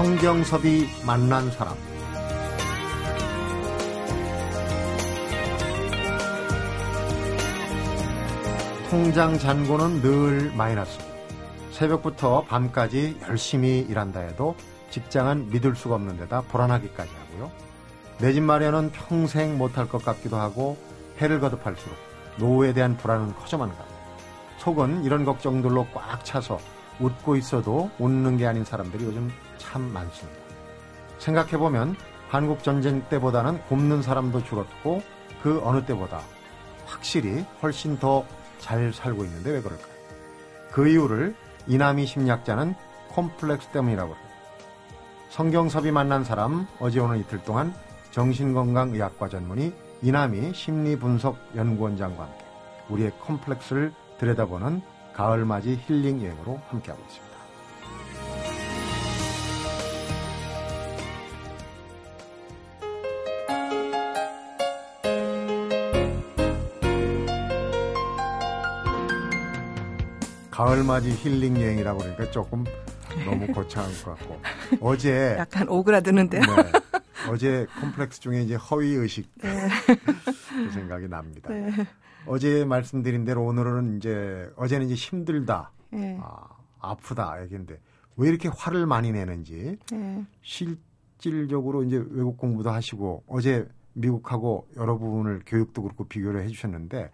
성경섭이 만난 사람. 통장 잔고는 늘 마이너스. 새벽부터 밤까지 열심히 일한다 해도 직장은 믿을 수가 없는 데다 불안하기까지 하고요. 내 집 마련은 평생 못할 것 같기도 하고 해를 거듭할수록 노후에 대한 불안은 커져만 갑니다 속은 이런 걱정들로 꽉 차서 웃고 있어도 웃는 게 아닌 사람들이 요즘 참 많습니다. 생각해보면 한국 전쟁 때보다는 굶는 사람도 줄었고 그 어느 때보다 확실히 훨씬 더 잘 살고 있는데 왜 그럴까요? 그 이유를 이남이 심리학자는 콤플렉스 때문이라고 합니다. 성경섭이 만난 사람 어제 오늘 이틀 동안 정신건강의학과 전문의 이남이 심리분석연구원장과 함께 우리의 콤플렉스를 들여다보는 가을맞이 힐링 여행으로 함께하고 있습니다. 가을맞이 힐링 여행이라고 그러니까 조금 너무 거창한 것 같고 어제 약간 오그라드는데요. 네, 어제 콤플렉스 중에 이제 허위 의식 네. 그 생각이 납니다. 네. 어제 말씀드린 대로 오늘은 이제 어제는 이제 힘들다, 네. 아, 아프다 얘기인데 왜 이렇게 화를 많이 내는지 네. 실질적으로 이제 외국 공부도 하시고 어제 미국하고 여러 부분을 교육도 그렇고 비교를 해주셨는데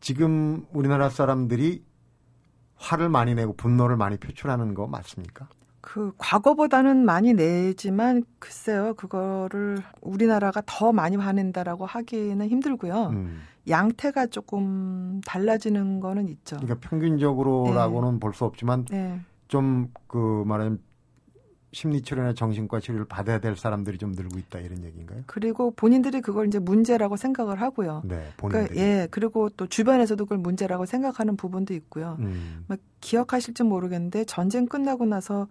지금 우리나라 사람들이 화를 많이 내고 분노를 많이 표출하는 거 맞습니까? 그 과거보다는 많이 내지만 글쎄요 그거를 우리나라가 더 많이 화낸다라고 하기는 힘들고요. 음. 양태가 조금 달라지는 거는 있죠. 그러니까 평균적으로라고는 네. 볼수 없지만 네. 좀그 말하면 심리치료나 정신과 치료를 받아야 될 사람들이 좀 늘고 있다 이런 얘기인가요? 그리고 본인들이 그걸 이제 문제라고 생각을 하고요. 네, 본인들이. 그러니까 예, 그리고 또 주변에서도 그걸 문제라고 생각하는 부분도 있고요. 음. 막 기억하실지 모르겠는데 전쟁 끝나고 나서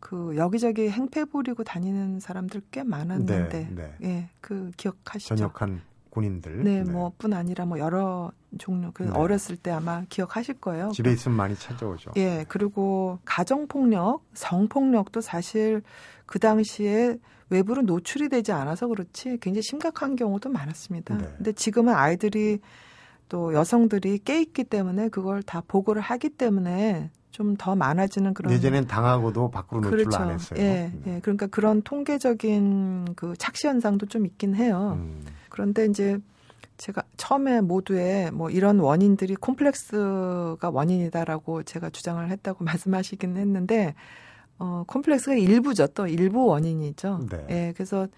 그 여기저기 행패 부리고 다니는 사람들 꽤 많았는데, 네, 네. 예, 그 기억하시죠? 전역한 군인들. 네, 네. 뭐뿐 아니라 뭐 여러 종류. 그 네. 어렸을 때 아마 기억하실 거예요. 집에 있으면 많이 찾아오죠. 예, 그리고 가정 폭력, 성 폭력도 사실 그 당시에 외부로 노출이 되지 않아서 그렇지 굉장히 심각한 경우도 많았습니다. 네. 근데 지금은 아이들이 또 여성들이 깨 있기 때문에 그걸 다 보고를 하기 때문에 좀 더 많아지는 그런 예전엔 당하고도 밖으로 노출 그렇죠. 안 했어요. 예, 음. 예, 그러니까 그런 통계적인 그 착시 현상도 좀 있긴 해요. 음. 그런데 이제 제가 처음에 모두에 뭐 이런 원인들이 콤플렉스가 원인이다라고 제가 주장을 했다고 말씀하시긴 했는데 어 콤플렉스가 일부죠. 또 일부 원인이죠. 네. 예. 그래서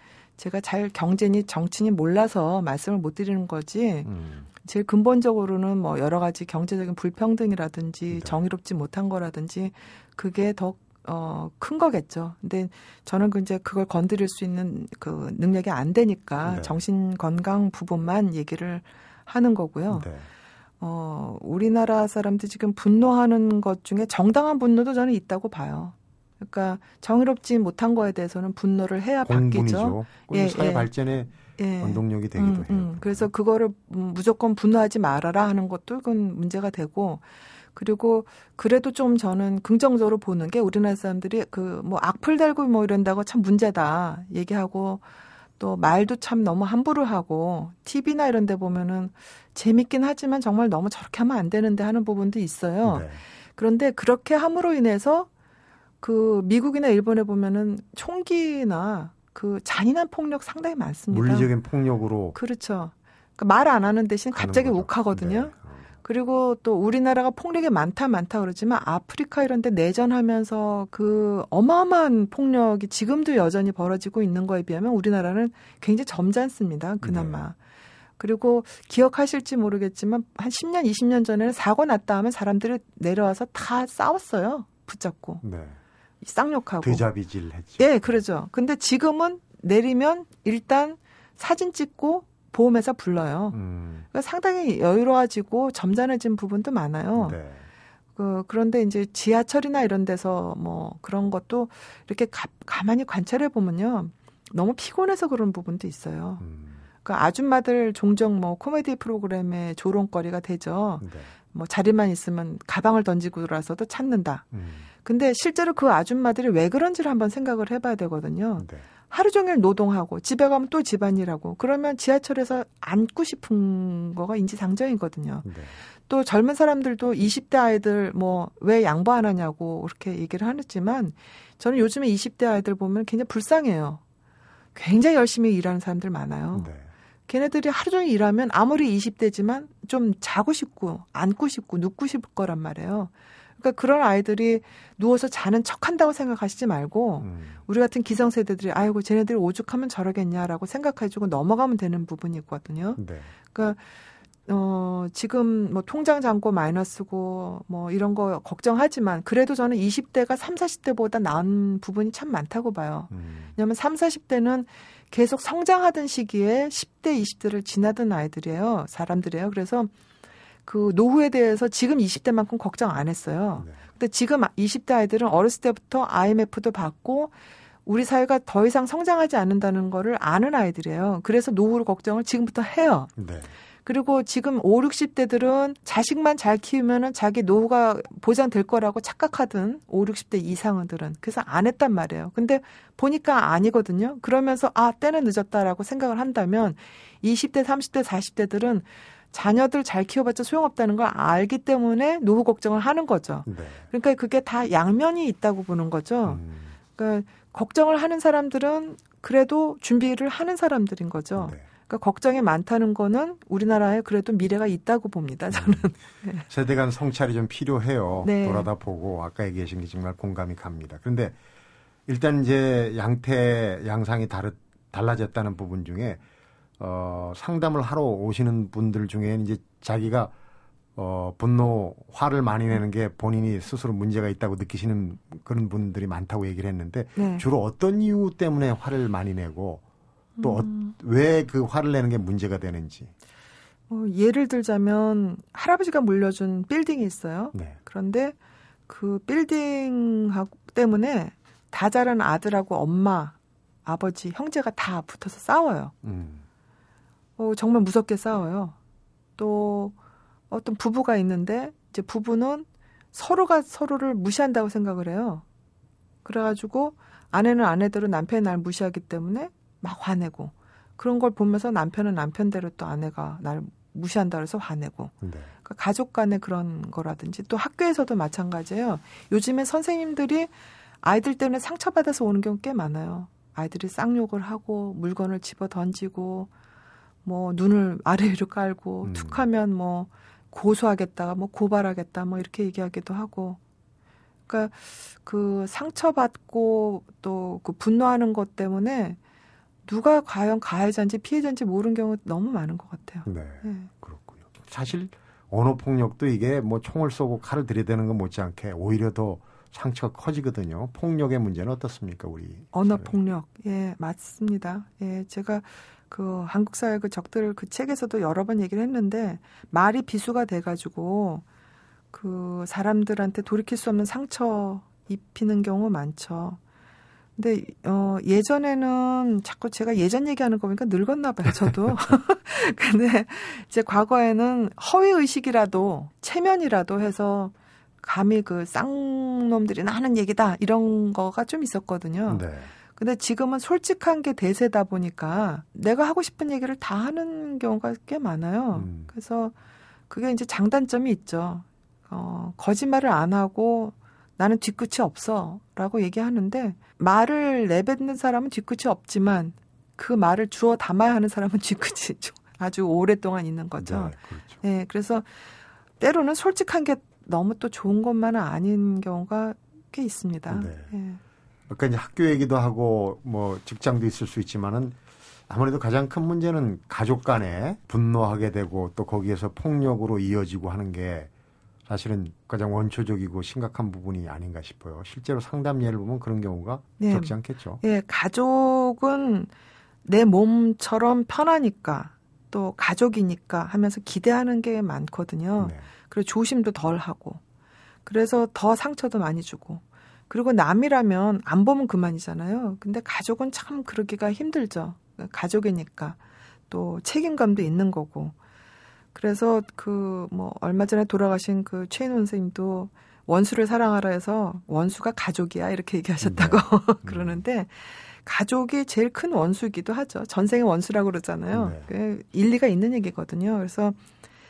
제가 잘 경제니 정치니 몰라서 말씀을 못 드리는 거지. 음. 제일 근본적으로는 뭐 여러 가지 경제적인 불평등이라든지 네. 정의롭지 못한 거라든지 그게 더 어, 큰 거겠죠. 근데 저는 그 이제 그걸 건드릴 수 있는 그 능력이 안 되니까 네. 정신 건강 부분만 얘기를 하는 거고요. 네. 어, 우리나라 사람들 지금 분노하는 것 중에 정당한 분노도 저는 있다고 봐요. 그러니까 정의롭지 못한 거에 대해서는 분노를 해야 바뀌죠. 예, 사회 예. 발전의 예. 원동력이 되기도 음, 해요. 음. 그래서 그거를 무조건 분노하지 말아라 하는 것도 그건 문제가 되고 그리고 그래도 좀 저는 긍정적으로 보는 게 우리나라 사람들이 그 뭐 악플 달고 뭐 이런다고 참 문제다 얘기하고 또 말도 참 너무 함부로 하고 TV나 이런 데 보면은 재밌긴 하지만 정말 너무 저렇게 하면 안 되는데 하는 부분도 있어요. 네. 그런데 그렇게 함으로 인해서 그 미국이나 일본에 보면은 총기나 그 잔인한 폭력 상당히 많습니다. 물리적인 폭력으로 그렇죠. 그러니까 말안 하는 대신 갑자기 욱하거든요. 네. 그리고 또 우리나라가 폭력이 많다 많다 그러지만 아프리카 이런 데 내전하면서 그 어마어마한 폭력이 지금도 여전히 벌어지고 있는 거에 비하면 우리나라는 굉장히 점잖습니다. 그나마. 네. 그리고 기억하실지 모르겠지만 한 10년, 20년 전에는 사고 났다 하면 사람들이 내려와서 다 싸웠어요. 붙잡고. 네. 쌍욕하고. 되잡이질 했죠. 예, 그러죠. 근데 지금은 내리면 일단 사진 찍고 보험회사 불러요. 음. 그러니까 상당히 여유로워지고 점잖해진 부분도 많아요. 네. 그, 그런데 이제 지하철이나 이런 데서 뭐 그런 것도 이렇게 가, 가만히 관찰해 보면요. 너무 피곤해서 그런 부분도 있어요. 음. 그 아줌마들 종종 뭐 코미디 프로그램의 조롱거리가 되죠. 네. 뭐 자리만 있으면 가방을 던지고 들어서도 찾는다. 음. 근데 실제로 그 아줌마들이 왜 그런지를 한번 생각을 해봐야 되거든요. 네. 하루 종일 노동하고 집에 가면 또 집안일하고 그러면 지하철에서 앉고 싶은 거가 인지상정이거든요. 네. 또 젊은 사람들도 20대 아이들 뭐 왜 양보 안 하냐고 그렇게 얘기를 하지만 저는 요즘에 20대 아이들 보면 굉장히 불쌍해요. 굉장히 열심히 일하는 사람들 많아요. 네. 걔네들이 하루 종일 일하면 아무리 20대지만 좀 자고 싶고 앉고 싶고 눕고 싶을 거란 말이에요. 그러니까 그런 아이들이 누워서 자는 척 한다고 생각하시지 말고 음. 우리 같은 기성세대들이 아이고 쟤네들이 오죽하면 저러겠냐라고 생각해주고 넘어가면 되는 부분이 있거든요. 네. 그러니까 어, 지금 뭐 통장 잔고 마이너스고 뭐 이런 거 걱정하지만 그래도 저는 20대가 3, 40대보다 나은 부분이 참 많다고 봐요. 음. 왜냐하면 3, 40대는 계속 성장하던 시기에 10대, 20대를 지나던 아이들이에요. 사람들이에요. 그래서 그 노후에 대해서 지금 20대만큼 걱정 안 했어요. 네. 근데 지금 20대 아이들은 어렸을 때부터 IMF도 받고 우리 사회가 더 이상 성장하지 않는다는 거를 아는 아이들이에요. 그래서 노후를 걱정을 지금부터 해요. 네. 그리고 지금 5, 60대들은 자식만 잘 키우면은 자기 노후가 보장될 거라고 착각하던 5, 60대 이상들은 그래서 안 했단 말이에요. 근데 보니까 아니거든요. 그러면서 아, 때는 늦었다라고 생각을 한다면 20대, 30대, 40대들은 자녀들 잘 키워봤자 소용없다는 걸 알기 때문에 노후 걱정을 하는 거죠. 네. 그러니까 그게 다 양면이 있다고 보는 거죠. 음. 그러니까 걱정을 하는 사람들은 그래도 준비를 하는 사람들인 거죠. 네. 그러니까 걱정이 많다는 거는 우리나라에 그래도 미래가 있다고 봅니다. 저는 네. 세대 간 성찰이 좀 필요해요. 네. 돌아다 보고 아까 얘기하신 게 정말 공감이 갑니다. 그런데 일단 이제 양태 양상이 다르, 달라졌다는 부분 중에 어, 상담을 하러 오시는 분들 중에는 이제 자기가 어, 분노, 화를 많이 내는 게 본인이 스스로 문제가 있다고 느끼시는 그런 분들이 많다고 얘기를 했는데 네. 주로 어떤 이유 때문에 화를 많이 내고 또 왜그 음. 어, 화를 내는 게 문제가 되는지. 어, 예를 들자면 할아버지가 물려준 빌딩이 있어요. 네. 그런데 그 빌딩 때문에 다 자란 아들하고 엄마, 아버지, 형제가 다 붙어서 싸워요. 음. 어, 정말 무섭게 싸워요. 또 어떤 부부가 있는데 이제 부부는 서로가 서로를 무시한다고 생각을 해요. 그래가지고 아내는 아내대로 남편이 날 무시하기 때문에 막 화내고 그런 걸 보면서 남편은 남편대로 또 아내가 날 무시한다 그래서 화내고 네. 그러니까 가족 간의 그런 거라든지 또 학교에서도 마찬가지예요. 요즘에 선생님들이 아이들 때문에 상처받아서 오는 경우 꽤 많아요. 아이들이 쌍욕을 하고 물건을 집어 던지고 뭐 눈을 아래 위로 깔고 음. 툭하면 뭐 고소하겠다, 뭐 고발하겠다, 뭐 이렇게 얘기하기도 하고. 그러니까 그 상처받고 또 그 분노하는 것 때문에 누가 과연 가해자인지 피해자인지 모르는 경우 너무 많은 것 같아요. 네, 네. 그렇군요. 사실 언어 폭력도 이게 뭐 총을 쏘고 칼을 들이대는 것 못지않게 오히려 더 상처가 커지거든요. 폭력의 문제는 어떻습니까, 우리? 언어 폭력, 예, 맞습니다. 예, 제가 그 한국 사회 그 적들 그 책에서도 여러 번 얘기를 했는데 말이 비수가 돼가지고 그 사람들한테 돌이킬 수 없는 상처 입히는 경우 많죠. 근데 어 예전에는 자꾸 제가 예전 얘기하는 거 보니까 늙었나 봐요, 저도. 근데 이제 과거에는 허위 의식이라도 체면이라도 해서 감히 그 쌍놈들이 나는 얘기다 이런 거가 좀 있었거든요. 네. 근데 지금은 솔직한 게 대세다 보니까 내가 하고 싶은 얘기를 다 하는 경우가 꽤 많아요. 음. 그래서 그게 이제 장단점이 있죠. 어, 거짓말을 안 하고 나는 뒤끝이 없어 라고 얘기하는데 말을 내뱉는 사람은 뒤끝이 없지만 그 말을 주워 담아야 하는 사람은 뒤끝이 아주 오랫동안 있는 거죠. 네, 그렇죠. 네, 그래서 때로는 솔직한 게 너무 또 좋은 것만은 아닌 경우가 꽤 있습니다. 네. 네. 그러니까 이제 학교 얘기도 하고 뭐 직장도 있을 수 있지만은 아무래도 가장 큰 문제는 가족 간에 분노하게 되고 또 거기에서 폭력으로 이어지고 하는 게 사실은 가장 원초적이고 심각한 부분이 아닌가 싶어요. 실제로 상담 예를 보면 그런 경우가 네. 적지 않겠죠. 예, 가족은 내 몸처럼 편하니까 또 가족이니까 하면서 기대하는 게 많거든요. 네. 그리고 조심도 덜 하고. 그래서 더 상처도 많이 주고. 그리고 남이라면 안 보면 그만이잖아요. 근데 가족은 참 그러기가 힘들죠. 가족이니까. 또 책임감도 있는 거고. 그래서 그 뭐 얼마 전에 돌아가신 그 최인원 선생님도 원수를 사랑하라 해서 원수가 가족이야 이렇게 얘기하셨다고 네. 그러는데 가족이 제일 큰 원수이기도 하죠. 전생의 원수라고 그러잖아요. 네. 그 일리가 있는 얘기거든요. 그래서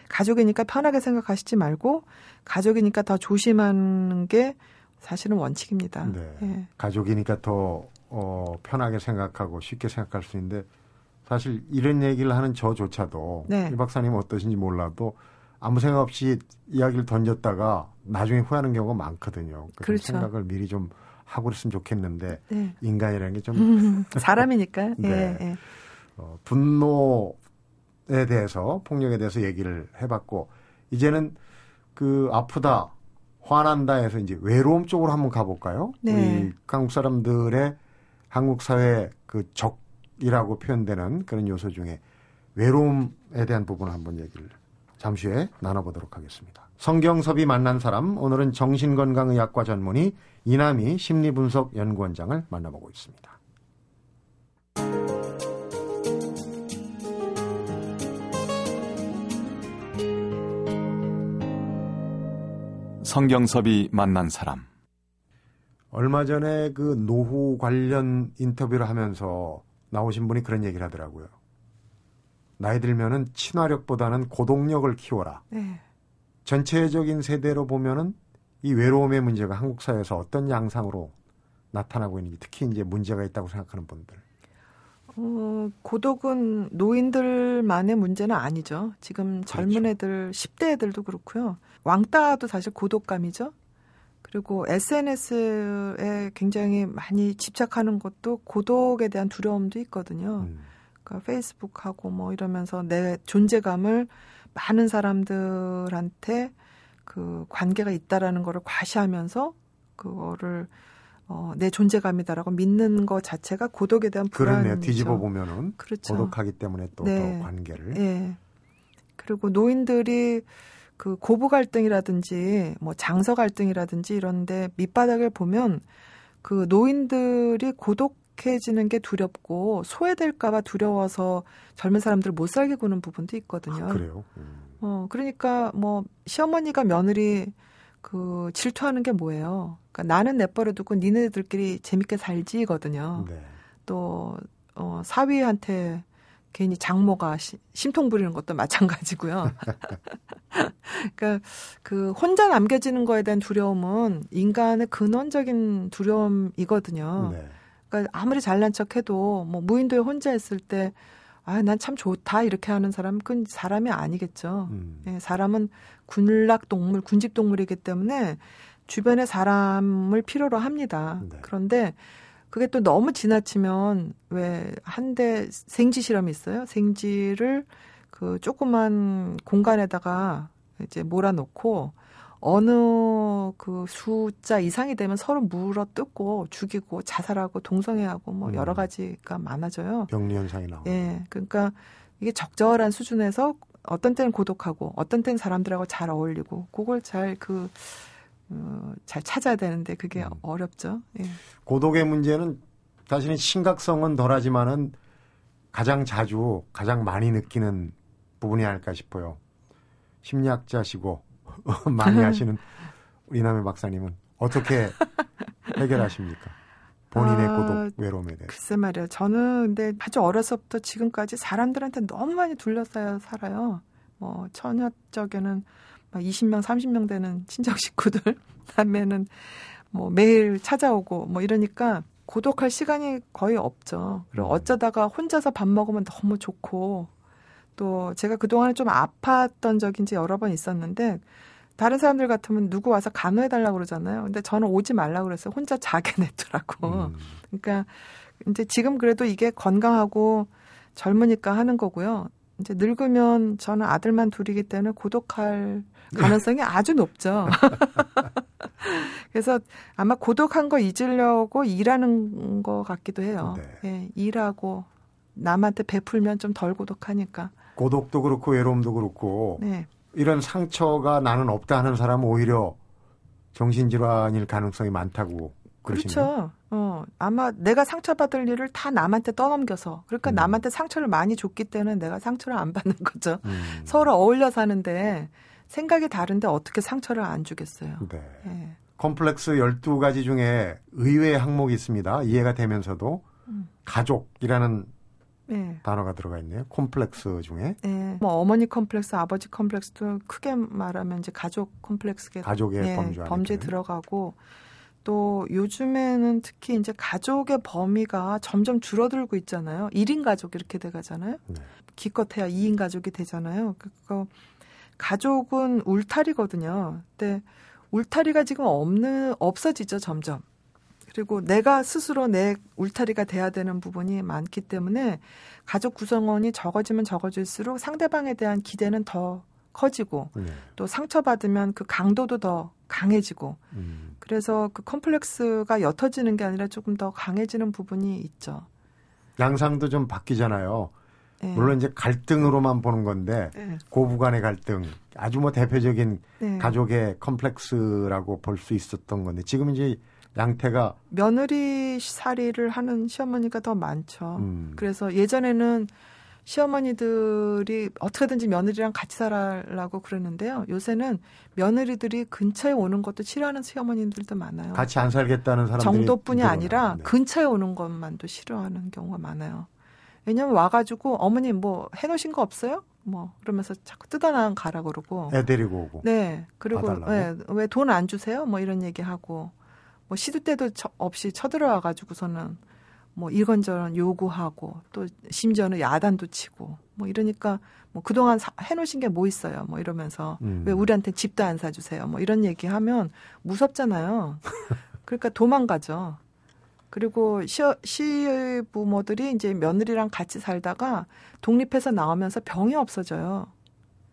가족이니까 편하게 생각하시지 말고 가족이니까 더 조심하는 게 사실은 원칙입니다. 네. 예. 가족이니까 더 어, 편하게 생각하고 쉽게 생각할 수 있는데 사실 이런 얘기를 하는 저조차도 네. 이 박사님 어떠신지 몰라도 아무 생각 없이 이야기를 던졌다가 나중에 후회하는 경우가 많거든요. 그렇죠. 생각을 미리 좀 하고 그랬으면 좋겠는데 네. 인간이라는 게 좀 사람이니까. 네. 예, 예. 어, 분노에 대해서 폭력에 대해서 얘기를 해봤고 이제는 그 아프다 화난다 해서 이제 외로움 쪽으로 한번 가볼까요? 네. 우리 한국 사람들의 한국 사회 그 적이라고 표현되는 그런 요소 중에 외로움에 대한 부분을 한번 얘기를 잠시 후에 나눠보도록 하겠습니다. 성경섭이 만난 사람 오늘은 정신건강의학과 전문의 이남희 심리분석연구원장을 만나보고 있습니다. 성경섭이 만난 사람 얼마 전에 그 노후 관련 인터뷰를 하면서 나오신 분이 그런 얘기를 하더라고요. 나이 들면은 친화력보다는 고독력을 키워라. 네. 전체적인 세대로 보면은 이 외로움의 문제가 한국 사회에서 어떤 양상으로 나타나고 있는지 특히 이제 문제가 있다고 생각하는 분들. 어, 고독은 노인들만의 문제는 아니죠. 지금 젊은 그렇죠. 애들, 10대 애들도 그렇고요. 왕따도 사실 고독감이죠. 그리고 SNS에 굉장히 많이 집착하는 것도 고독에 대한 두려움도 있거든요. 음. 그러니까 페이스북하고 뭐 이러면서 내 존재감을 많은 사람들한테 그 관계가 있다라는 거를 과시하면서 그거를 어, 내 존재감이다라고 믿는 것 자체가 고독에 대한 불안이죠. 그러네요. 뒤집어 보면은 그렇죠. 고독하기 때문에 또, 네. 더 관계를. 네. 그리고 노인들이 그 고부 갈등이라든지 뭐 장서 갈등이라든지 이런데 밑바닥을 보면 그 노인들이 고독 익숙해지는 게 두렵고 소외될까봐 두려워서 젊은 사람들 못 살게 구는 부분도 있거든요. 아, 그래요? 음. 어, 그러니까 뭐 시어머니가 며느리 그 질투하는 게 뭐예요? 그러니까 나는 내버려 두고 니네들끼리 재밌게 살지거든요. 네. 또 어, 사위한테 괜히 장모가 시, 심통 부리는 것도 마찬가지고요. 그러니까 그 혼자 남겨지는 거에 대한 두려움은 인간의 근원적인 두려움이거든요. 네. 그러니까 아무리 잘난 척해도 뭐 무인도에 혼자 있을 때 아, 난 참 좋다 이렇게 하는 사람은 그 사람이 아니겠죠. 음. 예, 사람은 군락 동물, 군집 동물이기 때문에 주변에 사람을 필요로 합니다. 네. 그런데 그게 또 너무 지나치면 왜 한 대 생지 실험이 있어요. 생지를 그 조그만 공간에다가 이제 몰아놓고 어느 그 숫자 이상이 되면 서로 물어 뜯고 죽이고 자살하고 동성애하고 뭐 여러 음. 가지가 많아져요. 병리 현상이 나오고. 예. 그러니까 이게 적절한 수준에서 어떤 때는 고독하고 어떤 때는 사람들하고 잘 어울리고 그걸 잘 그, 어, 잘 찾아야 되는데 그게 음. 어렵죠. 예. 고독의 문제는 사실은 심각성은 덜하지만은 가장 자주 가장 많이 느끼는 부분이 아닐까 싶어요. 심리학자시고 많이 하시는 이남의 박사님은 어떻게 해결하십니까? 본인의 아, 고독 외로움에 대해. 글쎄 말이야. 저는 근데 아주 어려서부터 지금까지 사람들한테 너무 많이 둘러싸여 살아요. 뭐 처녀 쪽에는 막 20명, 30명 되는 친정 식구들, 다음에는 뭐 매일 찾아오고 뭐 이러니까 고독할 시간이 거의 없죠. 그리고 음. 어쩌다가 혼자서 밥 먹으면 너무 좋고 또 제가 그동안에 좀 아팠던 적이 이제 여러 번 있었는데 다른 사람들 같으면 누구 와서 간호해달라고 그러잖아요. 근데 저는 오지 말라고 그랬어요. 혼자 자게 냈더라고. 음. 그러니까 이제 지금 그래도 이게 건강하고 젊으니까 하는 거고요. 이제 늙으면 저는 아들만 둘이기 때문에 고독할 가능성이 아주 높죠. 그래서 아마 고독한 거 잊으려고 일하는 것 같기도 해요. 네. 예, 일하고 남한테 베풀면 좀 덜 고독하니까. 고독도 그렇고 외로움도 그렇고 네. 이런 상처가 나는 없다 하는 사람은 오히려 정신질환일 가능성이 많다고 그러시네요. 그렇죠. 어, 아마 내가 상처받을 일을 다 남한테 떠넘겨서 그러니까 음. 남한테 상처를 많이 줬기 때문에 내가 상처를 안 받는 거죠. 음. 서로 어울려 사는데 생각이 다른데 어떻게 상처를 안 주겠어요. 네. 네. 컴플렉스 12가지 중에 의외의 항목이 있습니다. 이해가 되면서도 음. 가족이라는 네. 단어가 들어가 있네요. 콤플렉스 중에. 네. 뭐 어머니 컴플렉스, 아버지 컴플렉스도 크게 말하면 이제 가족 컴플렉스게 가족의 네, 범주 범주 들어가고 또 요즘에는 특히 이제 가족의 범위가 점점 줄어들고 있잖아요. 1인 가족 이렇게 돼 가잖아요. 네. 기껏해야 2인 가족이 되잖아요. 그거 가족은 울타리거든요. 근데 울타리가 지금 없는 없어지죠, 점점. 그리고 내가 스스로 내 울타리가 돼야 되는 부분이 많기 때문에 가족 구성원이 적어지면 적어질수록 상대방에 대한 기대는 더 커지고 네. 또 상처받으면 그 강도도 더 강해지고 음. 그래서 그 컴플렉스가 옅어지는 게 아니라 조금 더 강해지는 부분이 있죠. 양상도 좀 바뀌잖아요. 네. 물론 이제 갈등으로만 보는 건데 네. 고부간의 갈등 아주 뭐 대표적인 네. 가족의 컴플렉스라고 볼 수 있었던 건데 지금 이제 양태가 며느리 살이를 하는 시어머니가 더 많죠. 음. 그래서 예전에는 시어머니들이 어떻게든지 며느리랑 같이 살아라고 그러는데요. 요새는 며느리들이 근처에 오는 것도 싫어하는 시어머님들도 많아요. 같이 안 살겠다는 사람들이 정도뿐이 아니라 네. 근처에 오는 것만도 싫어하는 경우가 많아요. 왜냐면 와가지고 어머님 뭐 해놓으신 거 없어요? 뭐 그러면서 자꾸 뜯어나간 가라 그러고. 애 데리고 오고. 네. 그리고 네, 왜돈 안 주세요? 뭐 이런 얘기 하고 뭐 시도 때도 없이 쳐들어와 가지고서는 뭐 이건저건 요구하고 또 심지어는 야단도 치고 뭐 이러니까 뭐 그동안 사, 해놓으신 게 뭐 있어요 뭐 이러면서 음. 왜 우리한테 집도 안 사주세요 뭐 이런 얘기 하면 무섭잖아요 그러니까 도망가죠 그리고 시, 시부모들이 이제 며느리랑 같이 살다가 독립해서 나오면서 병이 없어져요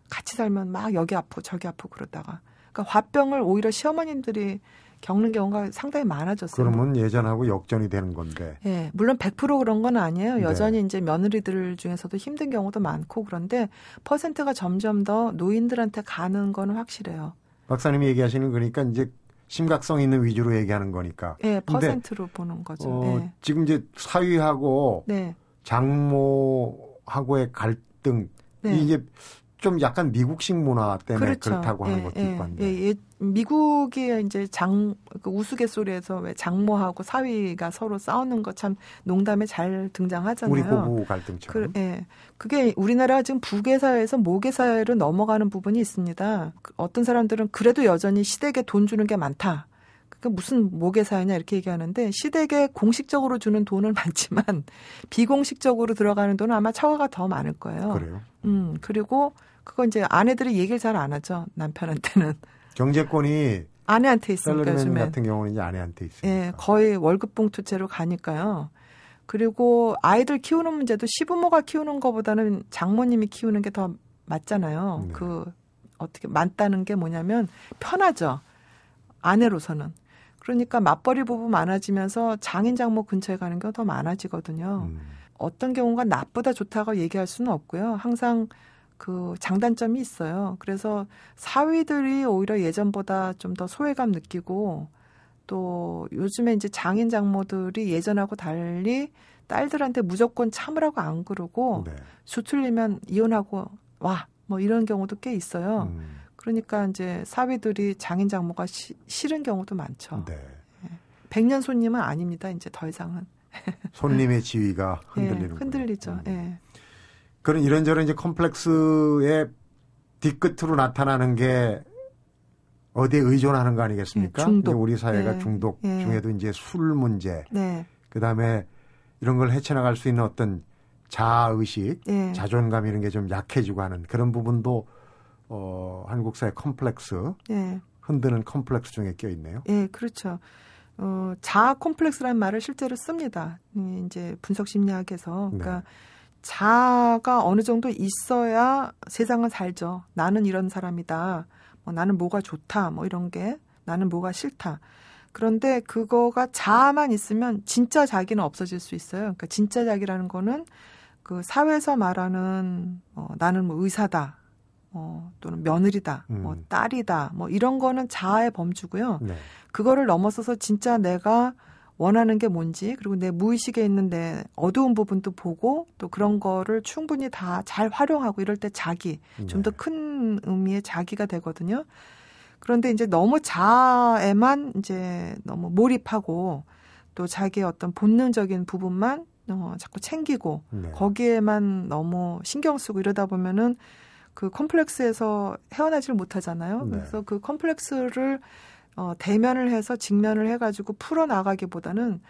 같이 살면 막 여기 아프고 저기 아프고 그러다가 그러니까 화병을 오히려 시어머님들이 겪는 경우가 상당히 많아졌어요. 그러면 예전하고 역전이 되는 건데. 예, 물론 100% 그런 건 아니에요. 네. 여전히 네. 이제 며느리들 중에서도 힘든 경우도 많고 그런데 퍼센트가 점점 더 노인들한테 가는 건 확실해요. 박사님이 얘기하시는 거니까 이제 심각성 있는 위주로 얘기하는 거니까. 예, 퍼센트로 보는 거죠. 어, 예. 지금 이제 사위하고 네. 장모하고의 갈등 네. 이게 좀 약간 미국식 문화 때문에 그렇죠. 그렇다고 하는 예, 것도 예, 있고 한데. 예, 예. 미국의 이제 장, 그 우스갯소리에서 왜 장모하고 사위가 서로 싸우는 것참 농담에 잘 등장하잖아요. 우리 고부 갈등처럼. 그, 예. 그게 우리나라 지금 부계 사회에서 모계 사회로 넘어가는 부분이 있습니다. 그 어떤 사람들은 그래도 여전히 시댁에 돈 주는 게 많다. 그 무슨 모계 사회냐 이렇게 얘기하는데 시댁에 공식적으로 주는 돈은 많지만 비공식적으로 들어가는 돈은 아마 차가가 더 많을 거예요. 그래요. 음 그리고 그거 이제 아내들이 얘기를 잘 안 하죠 남편한테는. 경제권이 아내한테 있으니까 요즘에 같은 경우는 이제 아내한테 있으니까. 예, 거의 월급 봉투제로 가니까요. 그리고 아이들 키우는 문제도 시부모가 키우는 것보다는 장모님이 키우는 게 더 맞잖아요. 네. 그 어떻게 맞다는 게 뭐냐면 편하죠. 아내로서는. 그러니까 맞벌이 부부 많아지면서 장인 장모 근처에 가는 게 더 많아지거든요. 음. 어떤 경우가 나쁘다 좋다고 얘기할 수는 없고요. 항상 그 장단점이 있어요. 그래서 사위들이 오히려 예전보다 좀 더 소외감 느끼고 또 요즘에 이제 장인 장모들이 예전하고 달리 딸들한테 무조건 참으라고 안 그러고 네. 수틀리면 이혼하고 와 뭐 이런 경우도 꽤 있어요. 음. 그러니까 이제 사위들이 장인 장모가 시, 싫은 경우도 많죠. 네. 예. 백년 손님은 아닙니다. 이제 더 이상은. 손님의 지위가 흔들리는 예, 흔들리죠. 음. 예. 그런 이런저런 이제 컴플렉스의 뒤끝으로 나타나는 게 어디에 의존하는 거 아니겠습니까? 네, 중독. 우리 사회가 네. 중독 네. 중에도 이제 술 문제, 네. 그 다음에 이런 걸 헤쳐나갈 수 있는 어떤 자아 의식, 네. 자존감 이런 게 좀 약해지고 하는 그런 부분도 어, 한국 사회 컴플렉스, 네. 흔드는 컴플렉스 중에 껴 있네요. 예, 그렇죠. 어, 자아 콤플렉스라는 말을 실제로 씁니다. 이제 분석 심리학에서 그러니까. 자아가 어느 정도 있어야 세상은 살죠. 나는 이런 사람이다. 뭐 나는 뭐가 좋다. 뭐 이런 게 나는 뭐가 싫다. 그런데 그거가 자아만 있으면 진짜 자기는 없어질 수 있어요. 그러니까 진짜 자기라는 거는 그 사회에서 말하는 어, 나는 뭐 의사다. 어, 또는 며느리다, 뭐 음. 뭐 딸이다, 뭐 이런 거는 자아의 범주고요. 네. 그거를 넘어서서 진짜 내가 원하는 게 뭔지 그리고 내 무의식에 있는 내 어두운 부분도 보고 또 그런 거를 충분히 다 잘 활용하고 이럴 때 자기 좀더큰 네. 의미의 자기가 되거든요. 그런데 이제 너무 자에만 이제 너무 몰입하고 또 자기의 어떤 본능적인 부분만 어, 자꾸 챙기고 네. 거기에만 너무 신경 쓰고 이러다 보면은 그 컴플렉스에서 헤어나지를 못하잖아요. 네. 그래서 그 컴플렉스를 어, 대면을 해서 직면을 해가지고 풀어나가기보다는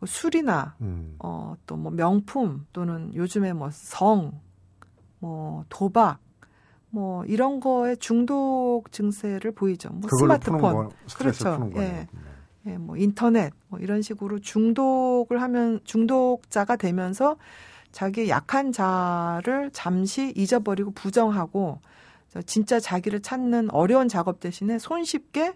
뭐 술이나 음. 어, 또 뭐 명품 또는 요즘에 뭐 성, 뭐 도박, 뭐 이런 거에 중독 증세를 보이죠. 뭐 스마트폰, 거, 그렇죠. 예. 네. 예, 뭐 인터넷 뭐 이런 식으로 중독을 하면 중독자가 되면서 자기 약한 자를 잠시 잊어버리고 부정하고 진짜 자기를 찾는 어려운 작업 대신에 손쉽게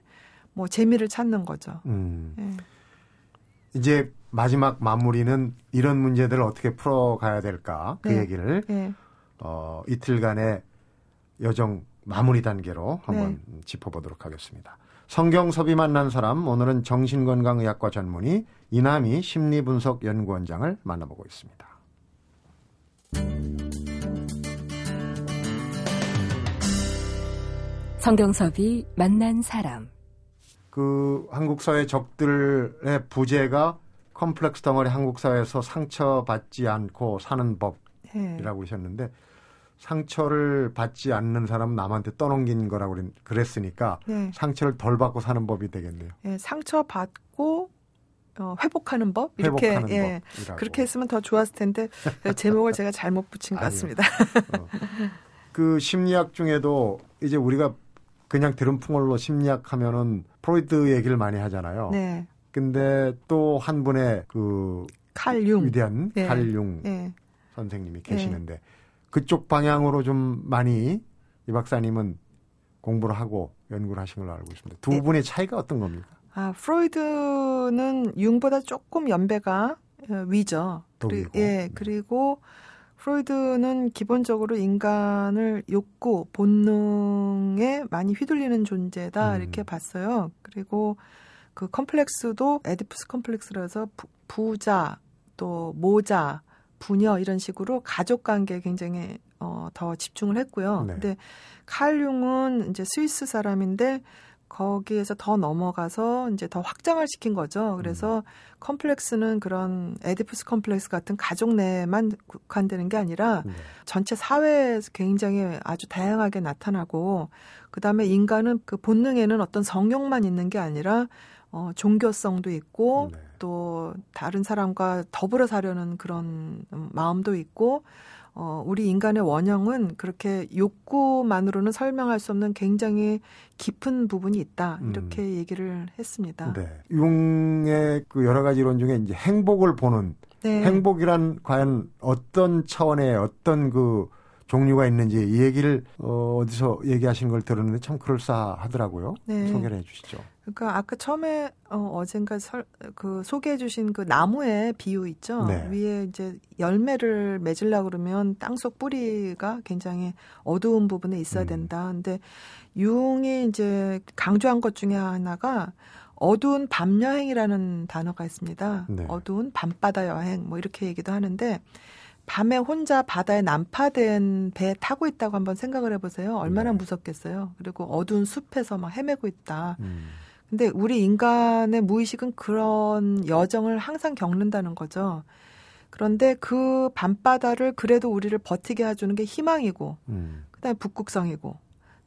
뭐 재미를 찾는 거죠. 음. 예. 이제 마지막 마무리는 이런 문제들을 어떻게 풀어가야 될까 그 네. 얘기를 네. 어, 이틀간의 여정 마무리 단계로 한번 네. 짚어보도록 하겠습니다. 성경섭이 만난 사람 오늘은 정신건강의학과 전문의 이남희 심리분석연구원장을 만나보고 있습니다. 성경섭이 만난 사람 그 한국 사회 적들의 부재가 컴플렉스 덩어리 한국 사회에서 상처받지 않고 사는 법이라고 네. 하셨는데 상처를 받지 않는 사람은 남한테 떠넘긴 거라고 그랬으니까 네. 상처를 덜 받고 사는 법이 되겠네요. 네, 상처 받고 어, 회복하는 법 이렇게 회복하는 예, 법이라고. 그렇게 했으면 더 좋았을 텐데 제목을 제가 잘못 붙인 것 같습니다. 어. 그 심리학 중에도 이제 우리가 그냥 들은 풍월로 심리학 하면은 프로이드 얘기를 많이 하잖아요. 네. 근데 또 한 분의 그 칼융 위대한 네. 칼융 네. 선생님이 계시는데 네. 그쪽 방향으로 좀 많이 이 박사님은 공부를 하고 연구를 하신 걸로 알고 있습니다. 두 네. 분의 차이가 어떤 겁니까? 아, 프로이드는 융보다 조금 연배가 어, 위죠. 그리, 예, 네. 그리고 프로이드는 기본적으로 인간을 욕구, 본능에 많이 휘둘리는 존재다 음. 이렇게 봤어요. 그리고 그 컴플렉스도 에디푸스 컴플렉스라서 부, 부자 또 모자 부녀 이런 식으로 가족 관계에 굉장히 어, 더 집중을 했고요. 네. 근데 칼 융은 이제 스위스 사람인데 거기에서 더 넘어가서 이제 더 확장을 시킨 거죠. 그래서 음. 컴플렉스는 그런 에디푸스 컴플렉스 같은 가족 내만 국한되는 게 아니라 네. 전체 사회에서 굉장히 아주 다양하게 나타나고 그다음에 인간은 그 본능에는 어떤 성욕만 있는 게 아니라 어, 종교성도 있고 네. 또 다른 사람과 더불어 사려는 그런 마음도 있고 어, 우리 인간의 원형은 그렇게 욕구만으로는 설명할 수 없는 굉장히 깊은 부분이 있다. 이렇게 음. 얘기를 했습니다. 네. 융의 그 여러 가지 이론 중에 이제 행복을 보는 네. 행복이란 과연 어떤 차원의 어떤 그 종류가 있는지 이 얘기를 어, 어디서 얘기하신 걸 들었는데 참 그럴싸하더라고요. 네. 소개를 해 주시죠. 그러니까 아까 처음에 어, 어젠가 설, 그 소개해 주신 그 나무의 비유 있죠. 네. 위에 이제 열매를 맺으려 그러면 땅속 뿌리가 굉장히 어두운 부분에 있어야 음. 된다. 근데 융이 이제 강조한 것 중에 하나가 어두운 밤 여행이라는 단어가 있습니다. 네. 어두운 밤바다 여행 뭐 이렇게 얘기도 하는데 밤에 혼자 바다에 난파된 배 타고 있다고 한번 생각을 해보세요. 얼마나 네. 무섭겠어요. 그리고 어두운 숲에서 막 헤매고 있다. 음. 근데 우리 인간의 무의식은 그런 여정을 항상 겪는다는 거죠. 그런데 그 밤바다를 그래도 우리를 버티게 해주는 게 희망이고, 음. 그다음에 북극성이고,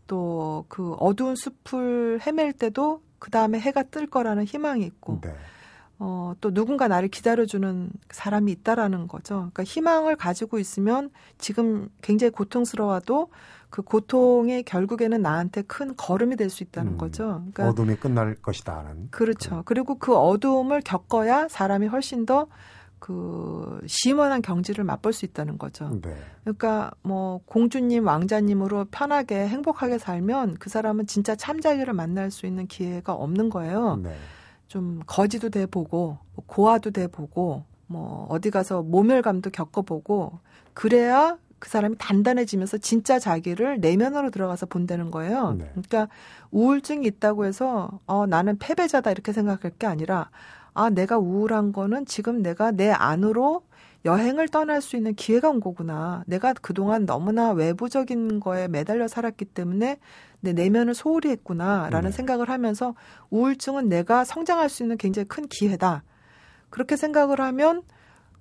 또 그 어두운 숲을 헤맬 때도 그 다음에 해가 뜰 거라는 희망이 있고, 네. 어, 또 누군가 나를 기다려주는 사람이 있다라는 거죠. 그러니까 희망을 가지고 있으면 지금 굉장히 고통스러워도 그 고통이 결국에는 나한테 큰 걸음이 될 수 있다는 음, 거죠. 그러니까 어둠이 끝날 것이다는. 그렇죠. 그런. 그리고 그 어두움을 겪어야 사람이 훨씬 더 그 시원한 경지를 맛볼 수 있다는 거죠. 네. 그러니까 뭐 공주님, 왕자님으로 편하게 행복하게 살면 그 사람은 진짜 참자기를 만날 수 있는 기회가 없는 거예요. 네. 좀 거지도 돼 보고 뭐 고아도 돼 보고 뭐 어디 가서 모멸감도 겪어보고 그래야 그 사람이 단단해지면서 진짜 자기를 내면으로 들어가서 본다는 거예요. 네. 그러니까 우울증이 있다고 해서 어 나는 패배자다 이렇게 생각할 게 아니라 아, 내가 우울한 거는 지금 내가 내 안으로 여행을 떠날 수 있는 기회가 온 거구나. 내가 그동안 너무나 외부적인 거에 매달려 살았기 때문에 내 내면을 소홀히 했구나라는 네. 생각을 하면서 우울증은 내가 성장할 수 있는 굉장히 큰 기회다. 그렇게 생각을 하면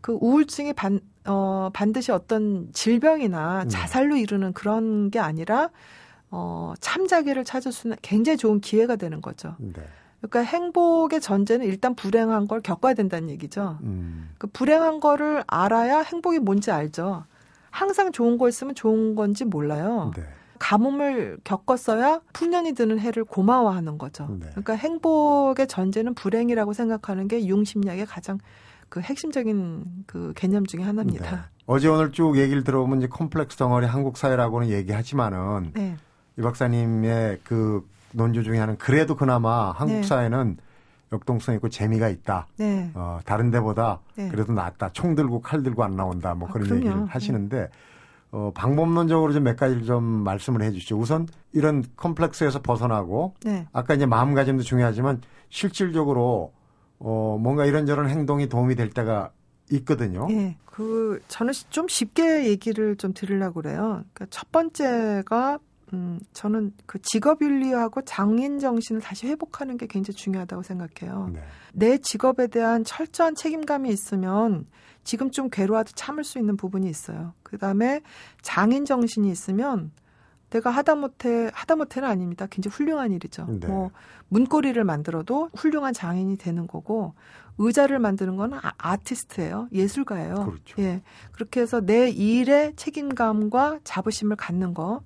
그 우울증이 반, 어, 반드시 어떤 질병이나 네. 자살로 이르는 그런 게 아니라 어, 참자기를 찾을 수 있는 굉장히 좋은 기회가 되는 거죠. 네. 그러니까 행복의 전제는 일단 불행한 걸 겪어야 된다는 얘기죠. 음. 그 불행한 거를 알아야 행복이 뭔지 알죠. 항상 좋은 거 있으면 좋은 건지 몰라요. 네. 가뭄을 겪었어야 풍년이 드는 해를 고마워하는 거죠. 네. 그러니까 행복의 전제는 불행이라고 생각하는 게 융심리학의 가장 그 핵심적인 그 개념 중의 하나입니다. 네. 어제 오늘 쭉 얘기를 들어보면 이제 콤플렉스 덩어리 한국 사회라고는 얘기하지만은 네. 이 박사님의 그 논조 중에 하나는 그래도 그나마 한국 네. 사회는 역동성 있고 재미가 있다. 네. 어, 다른 데보다 네. 그래도 낫다. 총 들고 칼 들고 안 나온다. 뭐 아, 그런 그럼요. 얘기를 하시는데 어, 방법론적으로 좀 몇 가지를 좀 말씀을 해 주시죠. 우선 이런 컴플렉스에서 벗어나고 네. 아까 이제 마음가짐도 중요하지만 실질적으로 어, 뭔가 이런저런 행동이 도움이 될 때가 있거든요. 예. 그 저는 좀 쉽게 얘기를 좀 드리려고 그래요. 그러니까 첫 번째가 음, 저는 그 직업 윤리하고 장인 정신을 다시 회복하는 게 굉장히 중요하다고 생각해요. 네. 내 직업에 대한 철저한 책임감이 있으면 지금 좀 괴로워도 참을 수 있는 부분이 있어요. 그 다음에 장인 정신이 있으면 내가 하다못해 하다못해는 아닙니다. 굉장히 훌륭한 일이죠. 네. 뭐 문고리를 만들어도 훌륭한 장인이 되는 거고 의자를 만드는 건 아, 아티스트예요. 예술가예요. 그렇죠. 예. 그렇게 해서 내 일에 책임감과 자부심을 갖는 거 어,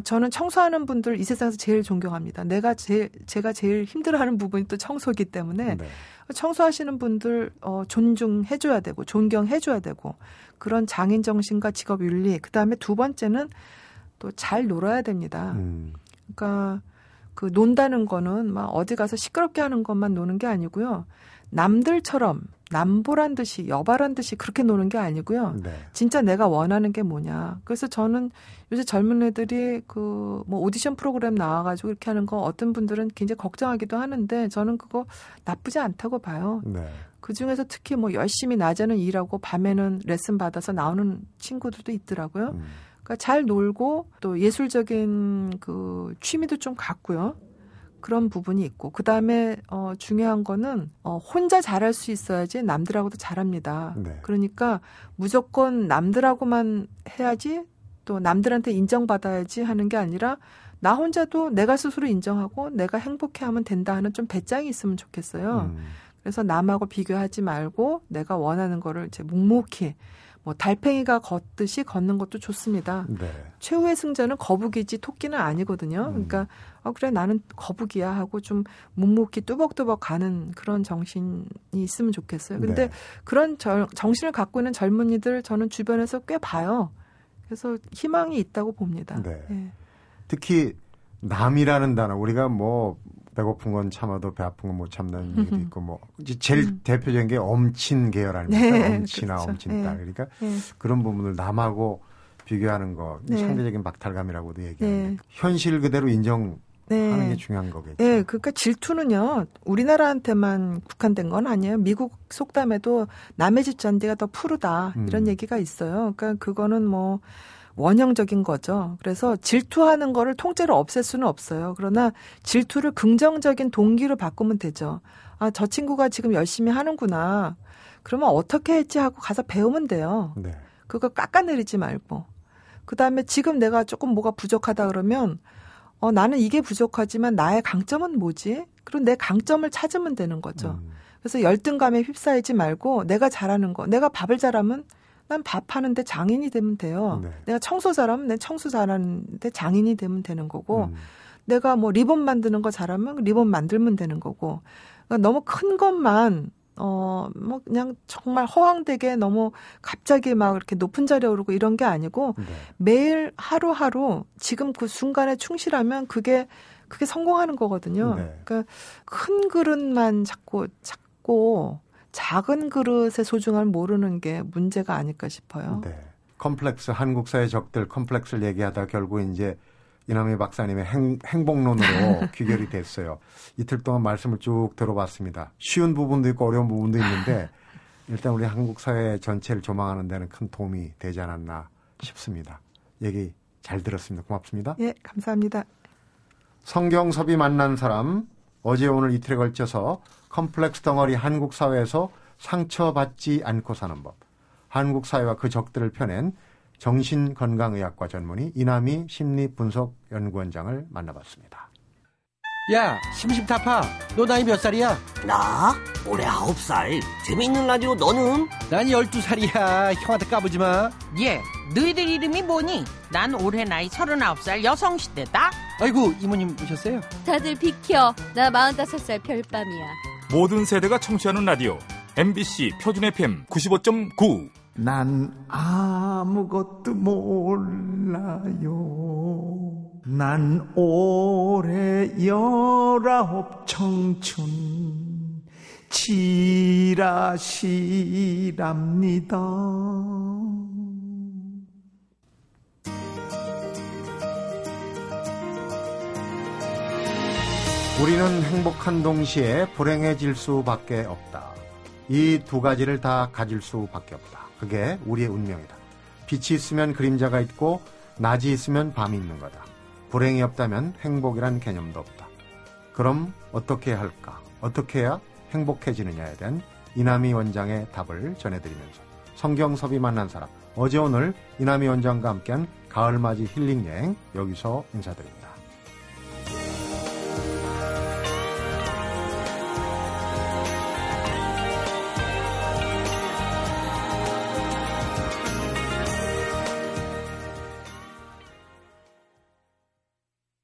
저는 청소하는 분들 이 세상에서 제일 존경합니다. 내가 제일 제가 제일 힘들어하는 부분이 또 청소기 때문에 네. 청소하시는 분들 어 존중해 줘야 되고 존경해 줘야 되고 그런 장인 정신과 직업 윤리 그 다음에 두 번째는 또 잘 놀아야 됩니다. 음. 그러니까 그 논다는 거는 막 어디 가서 시끄럽게 하는 것만 노는 게 아니고요. 남들처럼 남보란 듯이 여바란 듯이 그렇게 노는 게 아니고요. 네. 진짜 내가 원하는 게 뭐냐. 그래서 저는 요새 젊은 애들이 그 뭐 오디션 프로그램 나와가지고 이렇게 하는 거 어떤 분들은 굉장히 걱정하기도 하는데 저는 그거 나쁘지 않다고 봐요. 네. 그 중에서 특히 뭐 열심히 낮에는 일하고 밤에는 레슨 받아서 나오는 친구들도 있더라고요. 음. 그러니까 잘 놀고 또 예술적인 그 취미도 좀 갖고요. 그런 부분이 있고 그 다음에 어, 중요한 거는 어, 혼자 잘할 수 있어야지 남들하고도 잘합니다. 네. 그러니까 무조건 남들하고만 해야지 또 남들한테 인정받아야지 하는 게 아니라 나 혼자도 내가 스스로 인정하고 내가 행복해하면 된다 하는 좀 배짱이 있으면 좋겠어요. 음. 그래서 남하고 비교하지 말고 내가 원하는 거를 이제 묵묵히 뭐 달팽이가 걷듯이 걷는 것도 좋습니다. 네. 최후의 승자는 거북이지 토끼는 아니거든요. 음. 그러니까 어 그래 나는 거북이야 하고 좀 묵묵히 뚜벅뚜벅 가는 그런 정신이 있으면 좋겠어요. 근데 네. 그런 절, 정신을 갖고 있는 젊은이들 저는 주변에서 꽤 봐요. 그래서 희망이 있다고 봅니다. 네. 네. 특히 남이라는 단어 우리가 뭐 배고픈 건 참아도 배 아픈 건 못 참는 얘기도 있고 뭐 이제 제일 음. 대표적인 게 엄친 계열 아닙니까? 네, 엄친아 그렇죠. 엄친 딸. 네. 그러니까 네. 그런 부분을 남하고 비교하는 거 네. 상대적인 박탈감이라고도 얘기하는데 네. 현실 그대로 인정 하는 게 중요한 거겠죠. 네, 그러니까 질투는요 우리나라한테만 국한된 건 아니에요. 미국 속담에도 남의 집 잔디가 더 푸르다 이런 음. 얘기가 있어요. 그러니까 그거는 뭐 원형적인 거죠. 그래서 질투하는 거를 통째로 없앨 수는 없어요. 그러나 질투를 긍정적인 동기로 바꾸면 되죠. 아, 저 친구가 지금 열심히 하는구나. 그러면 어떻게 했지 하고 가서 배우면 돼요. 네. 그거 깎아내리지 말고. 그 다음에 지금 내가 조금 뭐가 부족하다 그러면, 어, 나는 이게 부족하지만 나의 강점은 뭐지? 그럼 내 강점을 찾으면 되는 거죠. 음. 그래서 열등감에 휩싸이지 말고 내가 잘하는 거, 내가 밥을 잘하면 난 밥하는데 장인이 되면 돼요. 네. 내가 청소 잘하면 내 청소 잘하는데 장인이 되면 되는 거고, 음. 내가 뭐 리본 만드는 거 잘하면 리본 만들면 되는 거고, 그러니까 너무 큰 것만 어, 뭐, 그냥 정말 허황되게 너무 갑자기 막 이렇게 높은 자리에 오르고 이런 게 아니고 네. 매일 하루하루 지금 그 순간에 충실하면 그게, 그게 성공하는 거거든요. 네. 그러니까 큰 그릇만 자꾸 찾고 작은 그릇의 소중함을 모르는 게 문제가 아닐까 싶어요. 네. 컴플렉스 한국 사회 적들 컴플렉스를 얘기하다 결국 이제 이남희 박사님의 행, 행복론으로 귀결이 됐어요. 이틀 동안 말씀을 쭉 들어봤습니다. 쉬운 부분도 있고 어려운 부분도 있는데 일단 우리 한국 사회 전체를 조망하는 데는 큰 도움이 되지 않았나 싶습니다. 얘기 잘 들었습니다. 고맙습니다. 예, 감사합니다. 성경섭이 만난 사람 어제 오늘 이틀에 걸쳐서 컴플렉스 덩어리 한국 사회에서 상처받지 않고 사는 법 한국 사회와 그 적들을 펴낸 정신건강의학과 전문의 이남희 심리분석연구원장을 만나봤습니다. 야, 심심타파. 너 나이 몇 살이야? 나? 올해 아홉 살. 재밌는 라디오 너는? 난 열두 살이야. 형한테 까부지 마. 예, 너희들 이름이 뭐니? 난 올해 나이 서른아홉 살 여성시대다. 아이고, 이모님 오셨어요? 다들 비켜. 나 45살 별밤이야. 모든 세대가 청취하는 라디오 MBC 표준 FM 95.9 난 아무것도 몰라요. 난 올해 열아홉 청춘 지라시랍니다. 우리는 행복한 동시에 불행해질 수밖에 없다. 이 두 가지를 다 가질 수밖에 없다. 그게 우리의 운명이다. 빛이 있으면 그림자가 있고 낮이 있으면 밤이 있는 거다. 불행이 없다면 행복이란 개념도 없다. 그럼 어떻게 할까? 어떻게 해야 행복해지느냐에 대한 이남희 원장의 답을 전해드리면서 성경섭이 만난 사람 어제 오늘 이남희 원장과 함께한 가을맞이 힐링여행 여기서 인사드립니다.